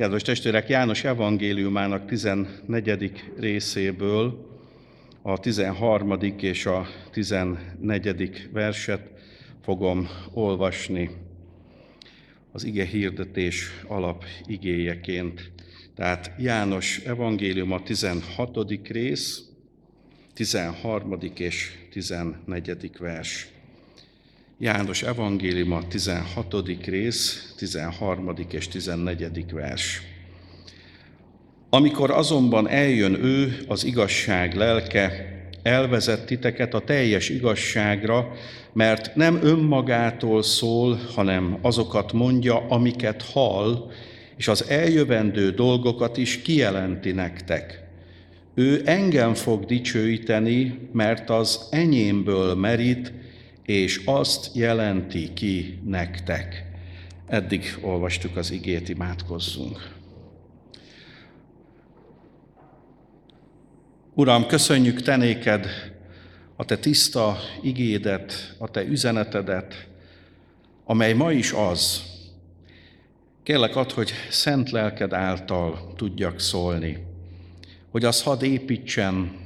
Kedves testvérek, János evangéliumának 14. részéből a 13. és a 14. verset fogom olvasni az ige hirdetés alap igéjeként. Tehát János evangélium a 16. rész, 13. és 14. vers. János evangélium a 16. rész, 13. és 14. vers. Amikor azonban eljön ő, az igazság lelke, elvezet titeket a teljes igazságra, mert nem önmagától szól, hanem azokat mondja, amiket hall, és az eljövendő dolgokat is kijelenti nektek. Ő engem fog dicsőíteni, mert az enyémből merít, és azt jelenti ki nektek. Eddig olvastuk az igét, imádkozzunk. Uram, köszönjük te néked a te tiszta igédet, a te üzenetedet, amely ma is az. Kérlek ad, hogy szent lelked által tudjak szólni, hogy az hadd építsen,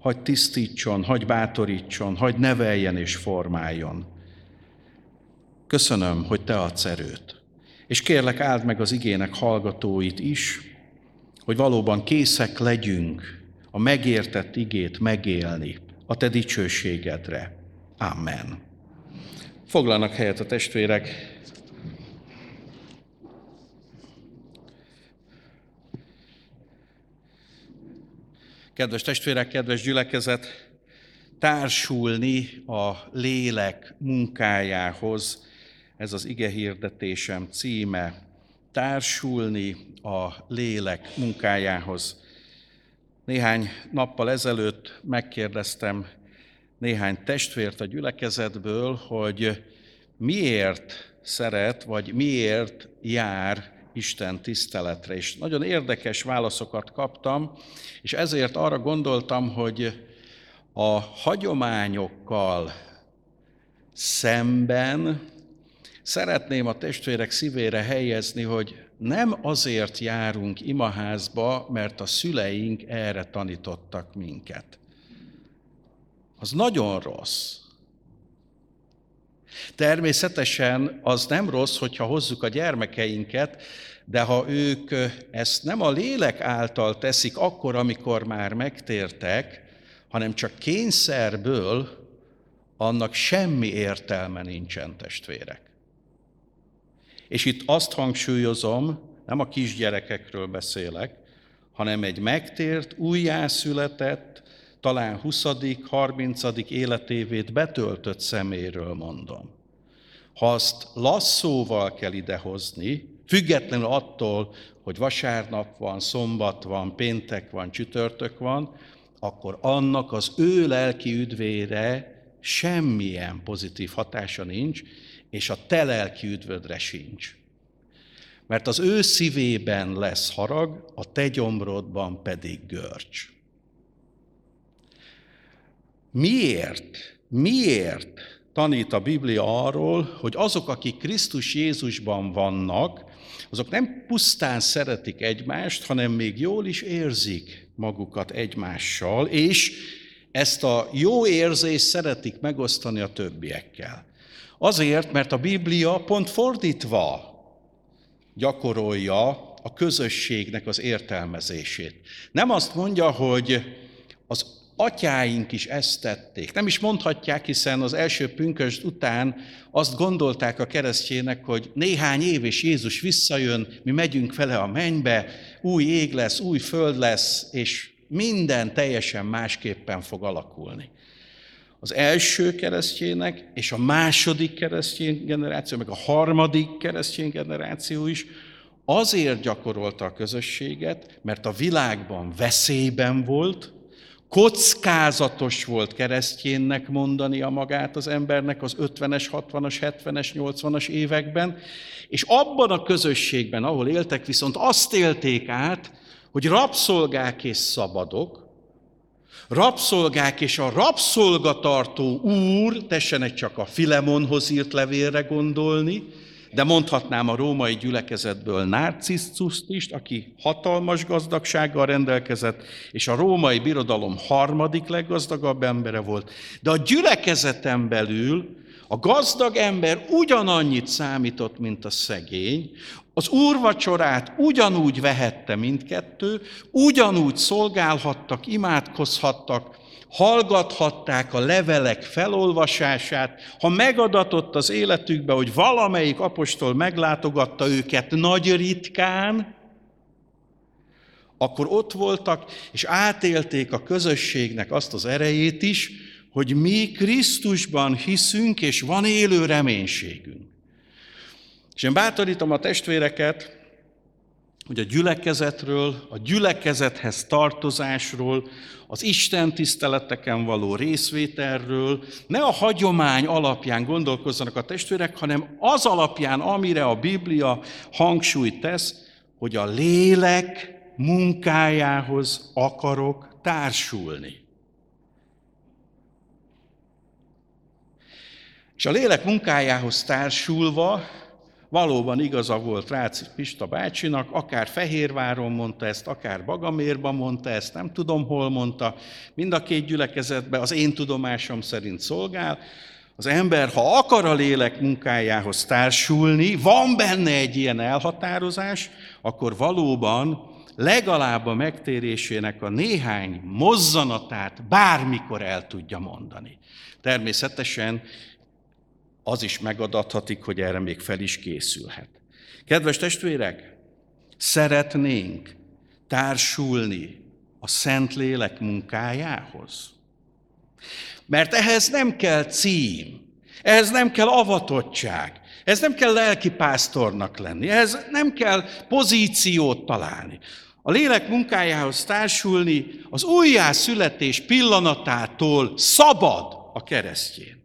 hagy tisztítson, hagy bátorítson, hagy neveljen és formáljon. Köszönöm, hogy te adsz erőt. És kérlek, áld meg az igének hallgatóit is, hogy valóban készek legyünk a megértett igét megélni a te dicsőségedre. Amen. Foglalnak helyet a testvérek. Kedves testvérek, kedves gyülekezet, társulni a lélek munkájához, ez az ige hirdetésem címe, társulni a lélek munkájához. Néhány nappal ezelőtt megkérdeztem néhány testvért a gyülekezetből, hogy miért szeret, vagy miért jár Isten tiszteletre. És nagyon érdekes válaszokat kaptam, és ezért arra gondoltam, hogy a hagyományokkal szemben szeretném a testvérek szívére helyezni, hogy nem azért járunk imaházba, mert a szüleink erre tanítottak minket. Az nagyon rossz. Természetesen az nem rossz, hogyha hozzuk a gyermekeinket, de ha ők ezt nem a lélek által teszik akkor, amikor már megtértek, hanem csak kényszerből, annak semmi értelme nincsen, testvérek. És itt azt hangsúlyozom, nem a kisgyerekekről beszélek, hanem egy megtért, újjászületett, talán 20 30 életévét betöltött szeméről mondom. Ha azt lasszóval kell idehozni, függetlenül attól, hogy vasárnap van, szombat van, péntek van, csütörtök van, akkor annak az ő lelki üdvére semmilyen pozitív hatása nincs, és a te lelki üdvödre sincs. Mert az ő szívében lesz harag, a te gyomrodban pedig görcs. Miért? Miért tanít a Biblia arról, hogy azok, akik Krisztus Jézusban vannak, azok nem pusztán szeretik egymást, hanem még jól is érzik magukat egymással, és ezt a jó érzést szeretik megosztani a többiekkel. Azért, mert a Biblia pont fordítva gyakorolja a közösségnek az értelmezését. Nem azt mondja, hogy az atyáink is ezt tették. Nem is mondhatják, hiszen az első pünkösd után azt gondolták a keresztjének, hogy néhány év és Jézus visszajön, mi megyünk vele a mennybe, új ég lesz, új föld lesz, és minden teljesen másképpen fog alakulni az első keresztjének, és a második keresztény generáció, meg a harmadik keresztény generáció is azért gyakorolta a közösséget, mert a világban veszélyben volt, kockázatos volt keresztjénnek mondani a magát az embernek az 50-es, 60-as, 70-es, 80-as években, és abban a közösségben, ahol éltek, viszont azt élték át, hogy rabszolgák és szabadok, rabszolgák és a rabszolgatartó úr, tessenek csak a Filemonhoz írt levélre gondolni, de mondhatnám a római gyülekezetből Narcisztuszt is, aki hatalmas gazdagsággal rendelkezett, és a római birodalom harmadik leggazdagabb embere volt. De a gyülekezeten belül a gazdag ember ugyanannyit számított, mint a szegény, az úrvacsorát ugyanúgy vehette mindkettő, ugyanúgy szolgálhattak, imádkozhattak, hallgathatták a levelek felolvasását, ha megadatott az életükbe, hogy valamelyik apostol meglátogatta őket nagy ritkán, akkor ott voltak, és átélték a közösségnek azt az erejét is, hogy mi Krisztusban hiszünk, és van élő reménységünk. És én bátorítom a testvéreket, hogy a gyülekezetről, a gyülekezethez tartozásról, az Isten tiszteleteken való részvételről ne a hagyomány alapján gondolkozzanak a testvérek, hanem az alapján, amire a Biblia hangsúlyt tesz, hogy a lélek munkájához akarok társulni. És a lélek munkájához társulva valóban igaza volt Rácz Pista bácsinak, akár Fehérváron mondta ezt, akár Bagamérban mondta ezt, nem tudom hol mondta, mind a két gyülekezetbe az én tudomásom szerint szolgál, az ember, ha akar a lélek munkájához társulni, van benne egy ilyen elhatározás, akkor valóban legalább a megtérésének a néhány mozzanatát bármikor el tudja mondani. Természetesen az is megadathatik, hogy erre még fel is készülhet. Kedves testvérek, szeretnénk társulni a Szentlélek munkájához. Mert ehhez nem kell cím, ehhez nem kell avatottság, ez nem kell lelkipásztornak lenni, ehhez nem kell pozíciót találni. A lélek munkájához társulni az újjászületés pillanatától szabad a keresztjén.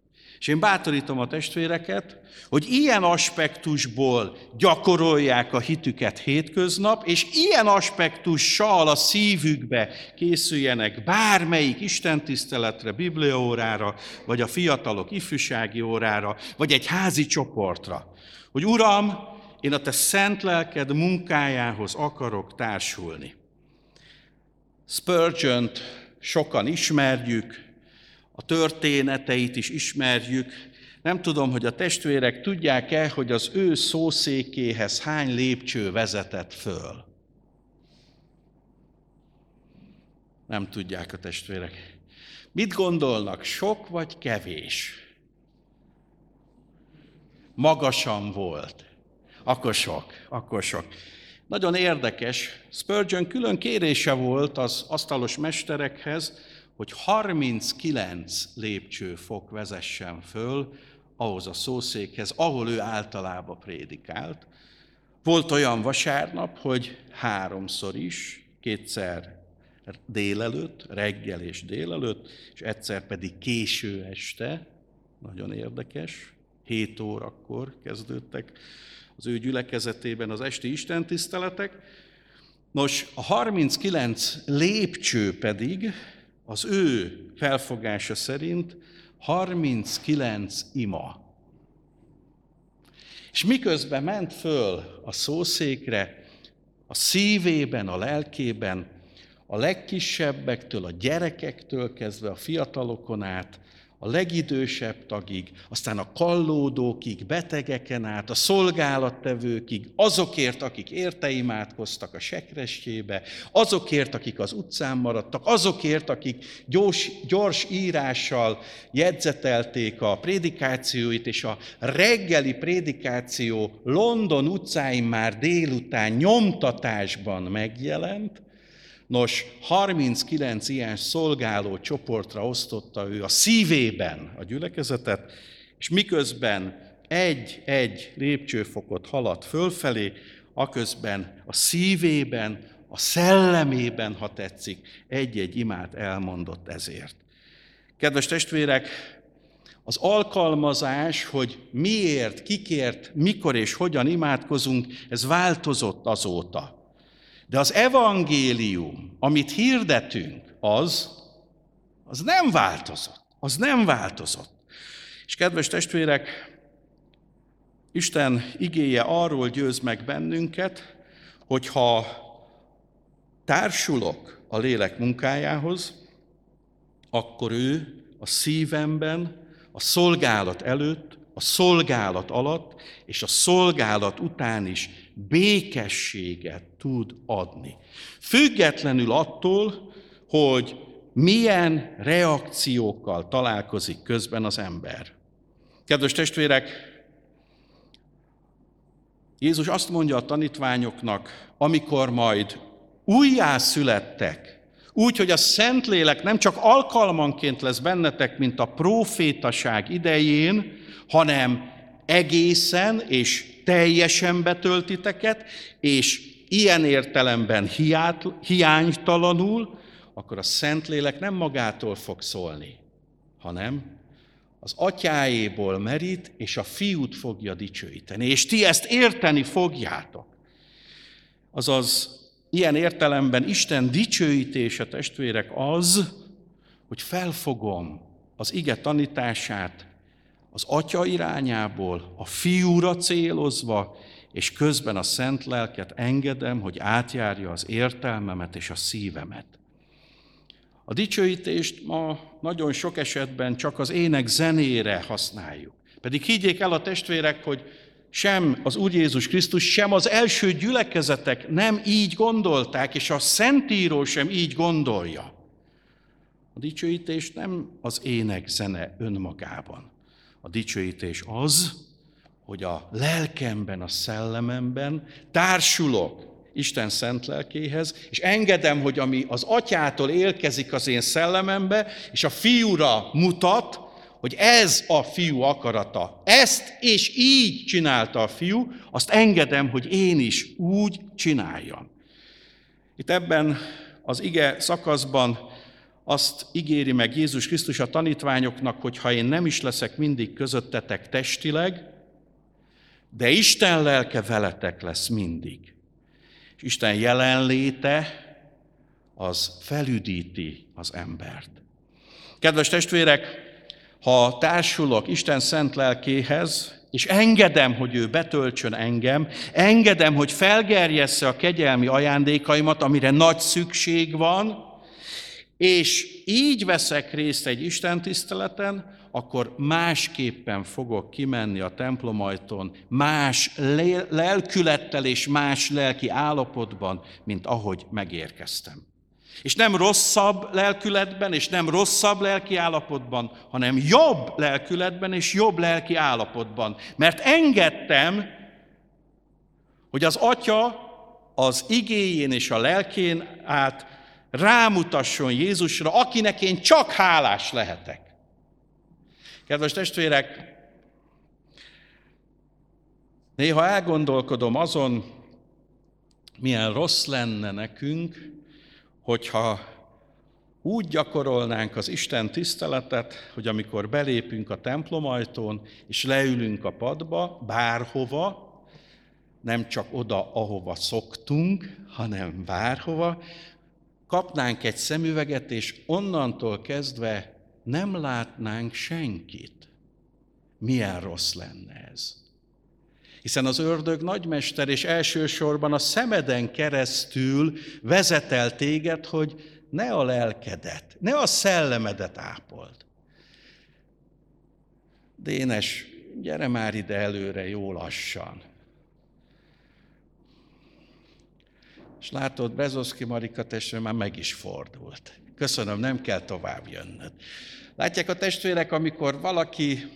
És én bátorítom a testvéreket, hogy ilyen aspektusból gyakorolják a hitüket hétköznap, és ilyen aspektussal a szívükbe készüljenek bármelyik istentiszteletre, bibliaórára, vagy a fiatalok ifjúsági órára, vagy egy házi csoportra. Hogy Uram, én a te szent lelked munkájához akarok társulni. spurgeon sokan ismerjük, a történeteit is ismerjük. Nem tudom, hogy a testvérek tudják-e, hogy az ő szószékéhez hány lépcső vezetett föl. Nem tudják a testvérek. Mit gondolnak, sok vagy kevés? Magasan volt. Akkor sok, akkor sok. Nagyon érdekes. Spurgeon külön kérése volt az asztalos mesterekhez, hogy 39 lépcsőfok vezessen föl ahhoz a szószékhez, ahol ő általában prédikált. Volt olyan vasárnap, hogy háromszor is, kétszer délelőtt, reggel és délelőtt, és egyszer pedig késő este, nagyon érdekes, 7 órakor kezdődtek az ő gyülekezetében az esti istentiszteletek. Nos, a 39 lépcső pedig az ő felfogása szerint 39 ima. És miközben ment föl a szószékre, a szívében, a lelkében, a legkisebbektől, a gyerekektől kezdve a fiatalokon át, a legidősebb tagig, aztán a kallódókig, betegeken át, a szolgálattevőkig, azokért, akik érte imádkoztak a sekrestjébe, azokért, akik az utcán maradtak, azokért, akik gyors, gyors írással jegyzetelték a prédikációit, és a reggeli prédikáció London utcáin már délután nyomtatásban megjelent, Nos, 39 ilyen szolgáló csoportra osztotta ő a szívében a gyülekezetet, és miközben egy-egy lépcsőfokot haladt fölfelé, aközben a szívében, a szellemében, ha tetszik, egy-egy imát elmondott ezért. Kedves testvérek, az alkalmazás, hogy miért, kikért, mikor és hogyan imádkozunk, ez változott azóta. De az evangélium, amit hirdetünk, az, az nem változott. Az nem változott. És kedves testvérek, Isten igéje arról győz meg bennünket, hogyha társulok a lélek munkájához, akkor ő a szívemben, a szolgálat előtt, a szolgálat alatt és a szolgálat után is békességet tud adni. Függetlenül attól, hogy milyen reakciókkal találkozik közben az ember. Kedves testvérek, Jézus azt mondja a tanítványoknak, amikor majd újjászülettek, úgy, hogy a Szentlélek nem csak alkalmanként lesz bennetek, mint a profétaság idején, hanem egészen és teljesen betöltiteket, és ilyen értelemben hiát, hiánytalanul, akkor a Szentlélek nem magától fog szólni, hanem az atyáéból merít, és a fiút fogja dicsőíteni. És ti ezt érteni fogjátok. Azaz, ilyen értelemben Isten dicsőítése, testvérek, az, hogy felfogom az ige tanítását az atya irányából, a fiúra célozva, és közben a szent lelket engedem, hogy átjárja az értelmemet és a szívemet. A dicsőítést ma nagyon sok esetben csak az ének zenére használjuk. Pedig higgyék el a testvérek, hogy sem az Úr Jézus Krisztus, sem az első gyülekezetek nem így gondolták, és a Szentíró sem így gondolja. A dicsőítés nem az ének zene önmagában. A dicsőítés az, hogy a lelkemben, a szellememben társulok Isten szent lelkéhez, és engedem, hogy ami az atyától élkezik az én szellemembe, és a fiúra mutat, hogy ez a fiú akarata. Ezt és így csinálta a fiú, azt engedem, hogy én is úgy csináljam. Itt ebben az ige szakaszban azt ígéri meg Jézus Krisztus a tanítványoknak, hogy ha én nem is leszek mindig közöttetek testileg, de Isten lelke veletek lesz mindig. És Isten jelenléte az felüdíti az embert. Kedves testvérek, ha társulok Isten szent lelkéhez, és engedem, hogy ő betöltsön engem, engedem, hogy felgerjessze a kegyelmi ajándékaimat, amire nagy szükség van, és így veszek részt egy Isten tiszteleten, akkor másképpen fogok kimenni a templomajton, más lelkülettel és más lelki állapotban, mint ahogy megérkeztem. És nem rosszabb lelkületben, és nem rosszabb lelki állapotban, hanem jobb lelkületben és jobb lelki állapotban. Mert engedtem, hogy az Atya az igéjén és a lelkén át rámutasson Jézusra, akinek én csak hálás lehetek. Kedves testvérek, néha elgondolkodom azon, milyen rossz lenne nekünk, hogyha úgy gyakorolnánk az Isten tiszteletet, hogy amikor belépünk a templomajtón, és leülünk a padba, bárhova, nem csak oda, ahova szoktunk, hanem bárhova, kapnánk egy szemüveget, és onnantól kezdve nem látnánk senkit. Milyen rossz lenne ez? Hiszen az ördög nagymester, és elsősorban a szemeden keresztül vezet el téged, hogy ne a lelkedet, ne a szellemedet ápold. Dénes, gyere már ide előre jó lassan. És látod, Bezoszki Marika testvére már meg is fordult. Köszönöm, nem kell tovább jönnöd. Látják a testvérek, amikor valaki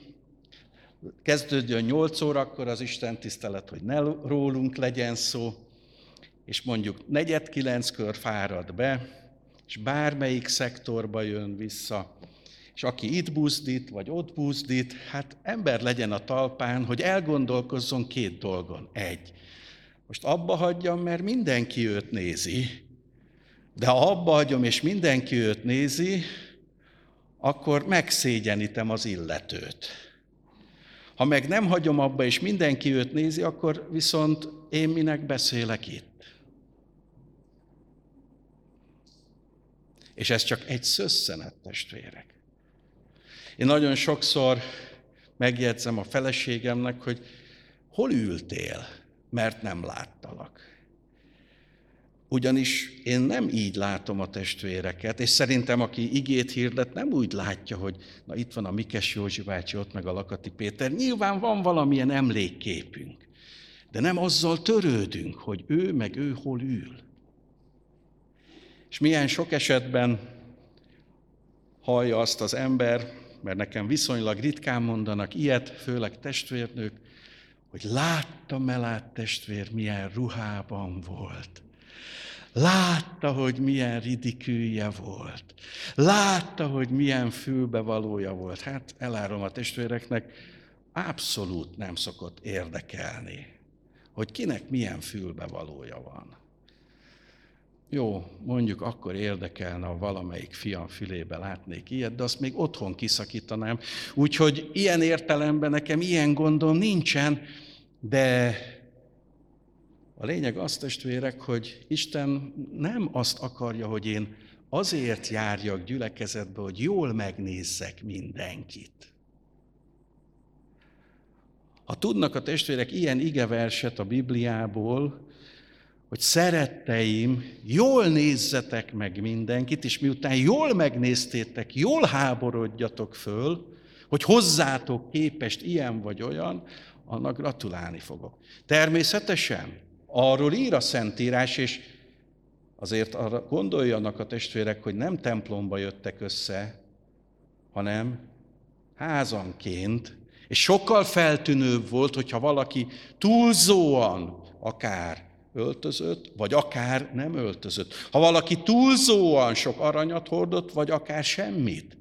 kezdődjön 8 órakor az Isten tisztelet, hogy ne rólunk legyen szó, és mondjuk negyed kilenckor fárad be, és bármelyik szektorba jön vissza, és aki itt buzdít, vagy ott buzdít, hát ember legyen a talpán, hogy elgondolkozzon két dolgon. Egy, most abba hagyjam, mert mindenki őt nézi, de ha abba hagyom, és mindenki őt nézi, akkor megszégyenítem az illetőt. Ha meg nem hagyom abba, és mindenki őt nézi, akkor viszont én minek beszélek itt. És ez csak egy szösszenet, testvérek. Én nagyon sokszor megjegyzem a feleségemnek, hogy hol ültél, mert nem láttalak. Ugyanis én nem így látom a testvéreket, és szerintem, aki igét hirdet, nem úgy látja, hogy na itt van a Mikes Józsi bácsi, ott meg a Lakati Péter. Nyilván van valamilyen emlékképünk, de nem azzal törődünk, hogy ő meg ő hol ül. És milyen sok esetben hallja azt az ember, mert nekem viszonylag ritkán mondanak ilyet, főleg testvérnők, hogy látta Melát testvér, milyen ruhában volt. Látta, hogy milyen ridikülje volt. Látta, hogy milyen fülbevalója volt. Hát elárom a testvéreknek, abszolút nem szokott érdekelni, hogy kinek milyen fülbevalója van. Jó, mondjuk akkor érdekelne, ha valamelyik fiam fülébe látnék ilyet, de azt még otthon kiszakítanám. Úgyhogy ilyen értelemben nekem ilyen gondom nincsen, de a lényeg az, testvérek, hogy Isten nem azt akarja, hogy én azért járjak gyülekezetbe, hogy jól megnézzek mindenkit. Ha tudnak a testvérek ilyen igeverset a Bibliából, hogy szeretteim, jól nézzetek meg mindenkit, és miután jól megnéztétek, jól háborodjatok föl, hogy hozzátok képest ilyen vagy olyan, annak gratulálni fogok. Természetesen arról ír a Szentírás, és azért arra gondoljanak a testvérek, hogy nem templomba jöttek össze, hanem házanként, és sokkal feltűnőbb volt, hogyha valaki túlzóan akár öltözött, vagy akár nem öltözött. Ha valaki túlzóan sok aranyat hordott, vagy akár semmit.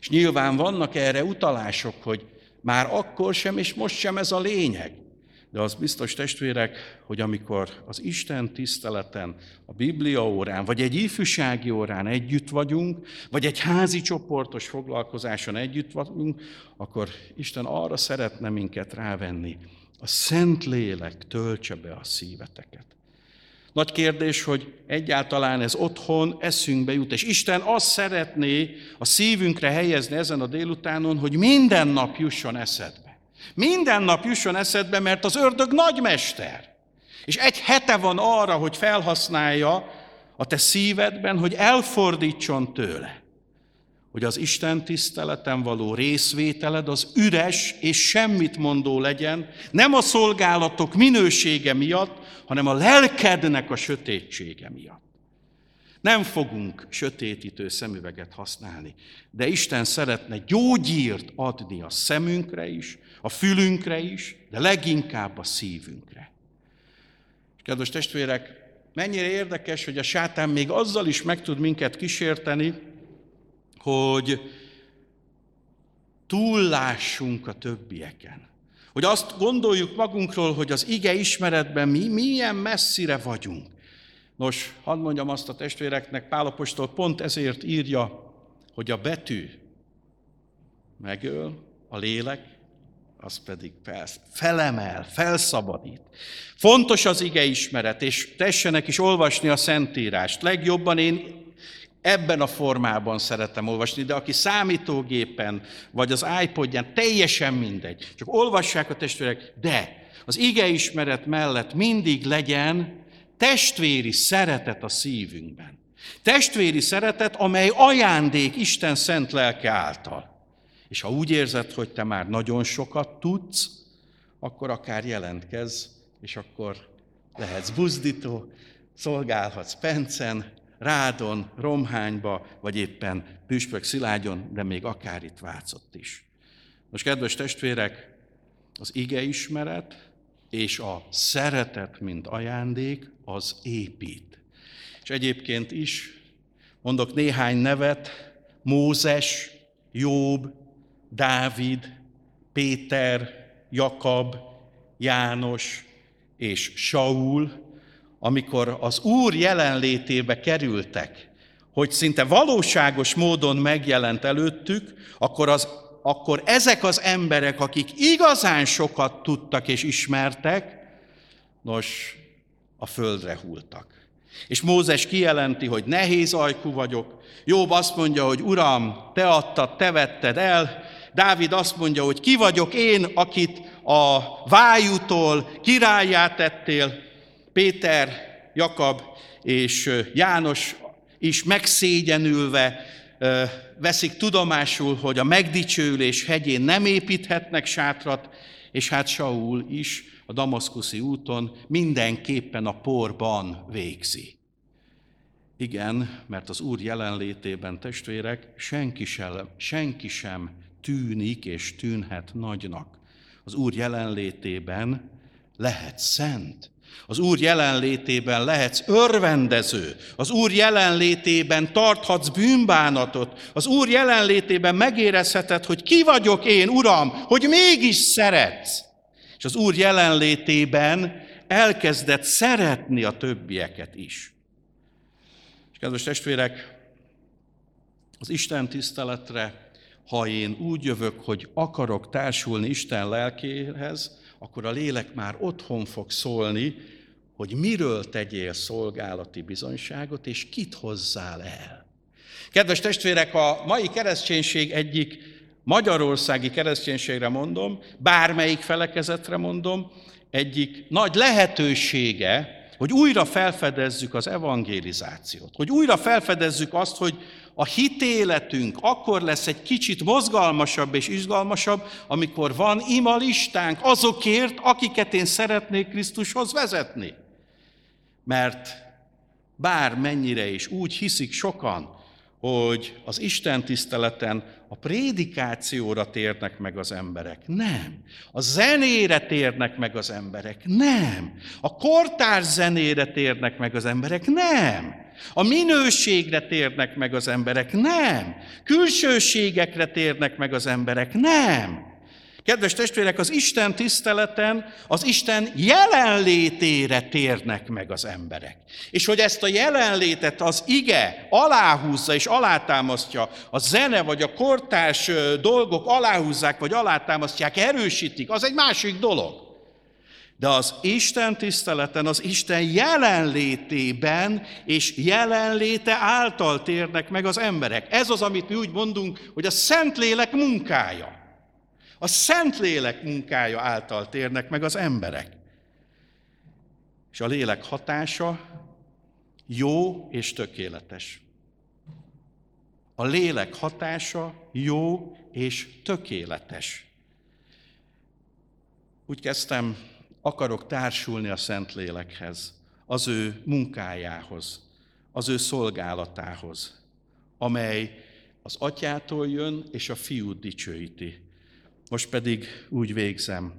És nyilván vannak erre utalások, hogy már akkor sem, és most sem ez a lényeg. De az biztos, testvérek, hogy amikor az Isten tiszteleten, a Biblia órán, vagy egy ifjúsági órán együtt vagyunk, vagy egy házi csoportos foglalkozáson együtt vagyunk, akkor Isten arra szeretne minket rávenni, a Szent Lélek töltse be a szíveteket. Nagy kérdés, hogy egyáltalán ez otthon eszünkbe jut. És Isten azt szeretné a szívünkre helyezni ezen a délutánon, hogy minden nap jusson eszedbe. Minden nap jusson eszedbe, mert az ördög nagymester. És egy hete van arra, hogy felhasználja a te szívedben, hogy elfordítson tőle hogy az Isten tiszteleten való részvételed az üres és semmit mondó legyen, nem a szolgálatok minősége miatt, hanem a lelkednek a sötétsége miatt. Nem fogunk sötétítő szemüveget használni, de Isten szeretne gyógyírt adni a szemünkre is, a fülünkre is, de leginkább a szívünkre. Kedves testvérek, mennyire érdekes, hogy a sátán még azzal is meg tud minket kísérteni, hogy túllássunk a többieken. Hogy azt gondoljuk magunkról, hogy az ige ismeretben mi milyen messzire vagyunk. Nos, hadd mondjam azt a testvéreknek, Pálapostól pont ezért írja, hogy a betű megöl, a lélek, az pedig felemel, felszabadít. Fontos az ige ismeret, és tessenek is olvasni a Szentírást. Legjobban én Ebben a formában szeretem olvasni, de aki számítógépen, vagy az iPodján, teljesen mindegy. Csak olvassák a testvérek, de az igeismeret mellett mindig legyen testvéri szeretet a szívünkben. Testvéri szeretet, amely ajándék Isten szent lelke által. És ha úgy érzed, hogy te már nagyon sokat tudsz, akkor akár jelentkezz, és akkor lehetsz buzdító, szolgálhatsz Pencen, Rádon, Romhányba, vagy éppen Püspök Szilágyon, de még akár itt Vácott is. Most, kedves testvérek, az ige ismeret és a szeretet, mint ajándék, az épít. És egyébként is mondok néhány nevet, Mózes, Jobb, Dávid, Péter, Jakab, János és Saul, amikor az Úr jelenlétébe kerültek, hogy szinte valóságos módon megjelent előttük, akkor, az, akkor ezek az emberek, akik igazán sokat tudtak és ismertek, nos, a földre hultak. És Mózes kijelenti, hogy nehéz ajkú vagyok. Jobb azt mondja, hogy Uram, te adtad, te vetted el, Dávid azt mondja, hogy ki vagyok én, akit a vájútól királyát tettél. Péter, Jakab és János is megszégyenülve veszik tudomásul, hogy a megdicsőlés hegyén nem építhetnek sátrat, és hát Saul is a damaszkuszi úton mindenképpen a porban végzi. Igen, mert az Úr jelenlétében, testvérek, senki sem, senki sem tűnik és tűnhet nagynak. Az Úr jelenlétében lehet szent. Az Úr jelenlétében lehetsz örvendező. Az Úr jelenlétében tarthatsz bűnbánatot. Az Úr jelenlétében megérezheted, hogy ki vagyok én, Uram, hogy mégis szeretsz. És az Úr jelenlétében elkezdett szeretni a többieket is. És kedves testvérek, az Isten tiszteletre, ha én úgy jövök, hogy akarok társulni Isten lelkéhez, akkor a lélek már otthon fog szólni, hogy miről tegyél szolgálati bizonyságot, és kit hozzál el. Kedves testvérek, a mai kereszténység egyik magyarországi kereszténységre mondom, bármelyik felekezetre mondom, egyik nagy lehetősége, hogy újra felfedezzük az evangelizációt, hogy újra felfedezzük azt, hogy a hitéletünk akkor lesz egy kicsit mozgalmasabb és izgalmasabb, amikor van ima listánk azokért, akiket én szeretnék Krisztushoz vezetni. Mert bár mennyire is úgy hiszik sokan, hogy az Isten tiszteleten a prédikációra térnek meg az emberek. Nem. A zenére térnek meg az emberek. Nem. A kortárs zenére térnek meg az emberek. Nem. A minőségre térnek meg az emberek. Nem. Külsőségekre térnek meg az emberek. Nem. Kedves testvérek, az Isten tiszteleten az Isten jelenlétére térnek meg az emberek. És hogy ezt a jelenlétet az ige aláhúzza és alátámasztja, a zene vagy a kortárs dolgok aláhúzzák vagy alátámasztják, erősítik, az egy másik dolog. De az Isten tiszteleten, az Isten jelenlétében és jelenléte által térnek meg az emberek. Ez az, amit mi úgy mondunk, hogy a Szentlélek munkája. A Szentlélek munkája által térnek meg az emberek. És a lélek hatása jó és tökéletes. A lélek hatása jó és tökéletes. Úgy kezdtem, akarok társulni a Szentlélekhez, az ő munkájához, az ő szolgálatához, amely az atyától jön és a fiút dicsőíti. Most pedig úgy végzem,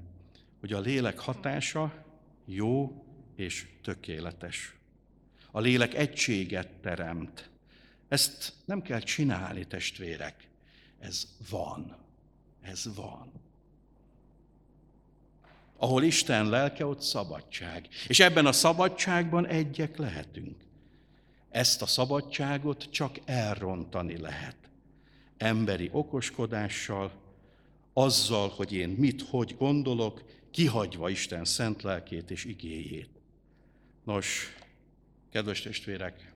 hogy a lélek hatása jó és tökéletes. A lélek egységet teremt. Ezt nem kell csinálni, testvérek. Ez van. Ez van. Ahol Isten lelke, ott szabadság. És ebben a szabadságban egyek lehetünk. Ezt a szabadságot csak elrontani lehet. Emberi okoskodással, azzal, hogy én mit, hogy gondolok, kihagyva Isten szent lelkét és igéjét. Nos, kedves testvérek,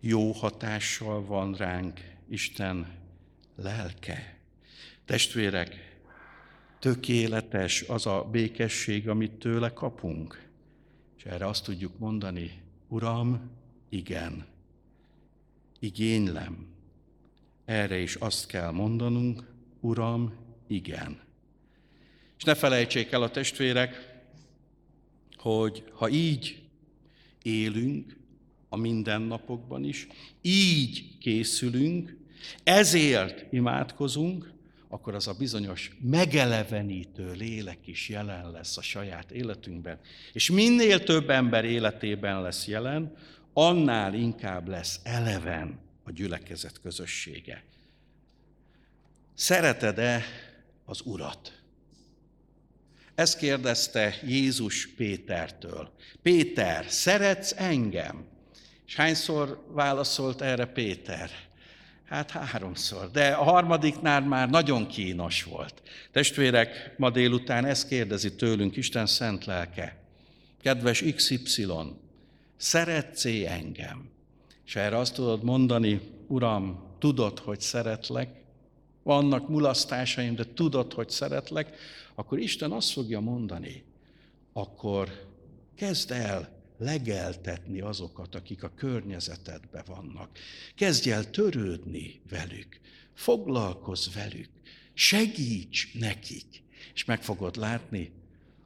jó hatással van ránk Isten lelke. Testvérek, tökéletes az a békesség, amit tőle kapunk. És erre azt tudjuk mondani, Uram, igen, igénylem, erre is azt kell mondanunk, Uram, igen. És ne felejtsék el a testvérek, hogy ha így élünk a mindennapokban is, így készülünk, ezért imádkozunk, akkor az a bizonyos megelevenítő lélek is jelen lesz a saját életünkben. És minél több ember életében lesz jelen, annál inkább lesz eleven gyülekezet közössége. Szereted-e az Urat? Ezt kérdezte Jézus Pétertől. Péter, szeretsz engem? És hányszor válaszolt erre Péter? Hát háromszor, de a harmadiknál már nagyon kínos volt. Testvérek, ma délután ezt kérdezi tőlünk Isten szent lelke. Kedves XY, szeretsz engem? És erre azt tudod mondani, Uram, tudod, hogy szeretlek, vannak mulasztásaim, de tudod, hogy szeretlek, akkor Isten azt fogja mondani, akkor kezd el legeltetni azokat, akik a környezetedben vannak. Kezdj el törődni velük, foglalkozz velük, segíts nekik, és meg fogod látni,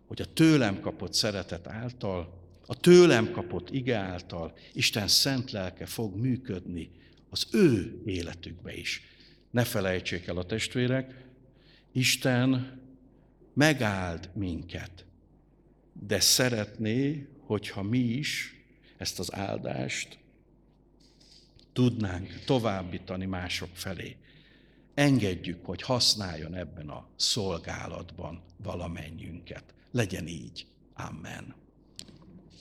hogy a tőlem kapott szeretet által, a tőlem kapott ige által Isten szent lelke fog működni az ő életükbe is. Ne felejtsék el a testvérek, Isten megáld minket, de szeretné, hogyha mi is ezt az áldást tudnánk továbbítani mások felé. Engedjük, hogy használjon ebben a szolgálatban valamennyünket. Legyen így. Amen.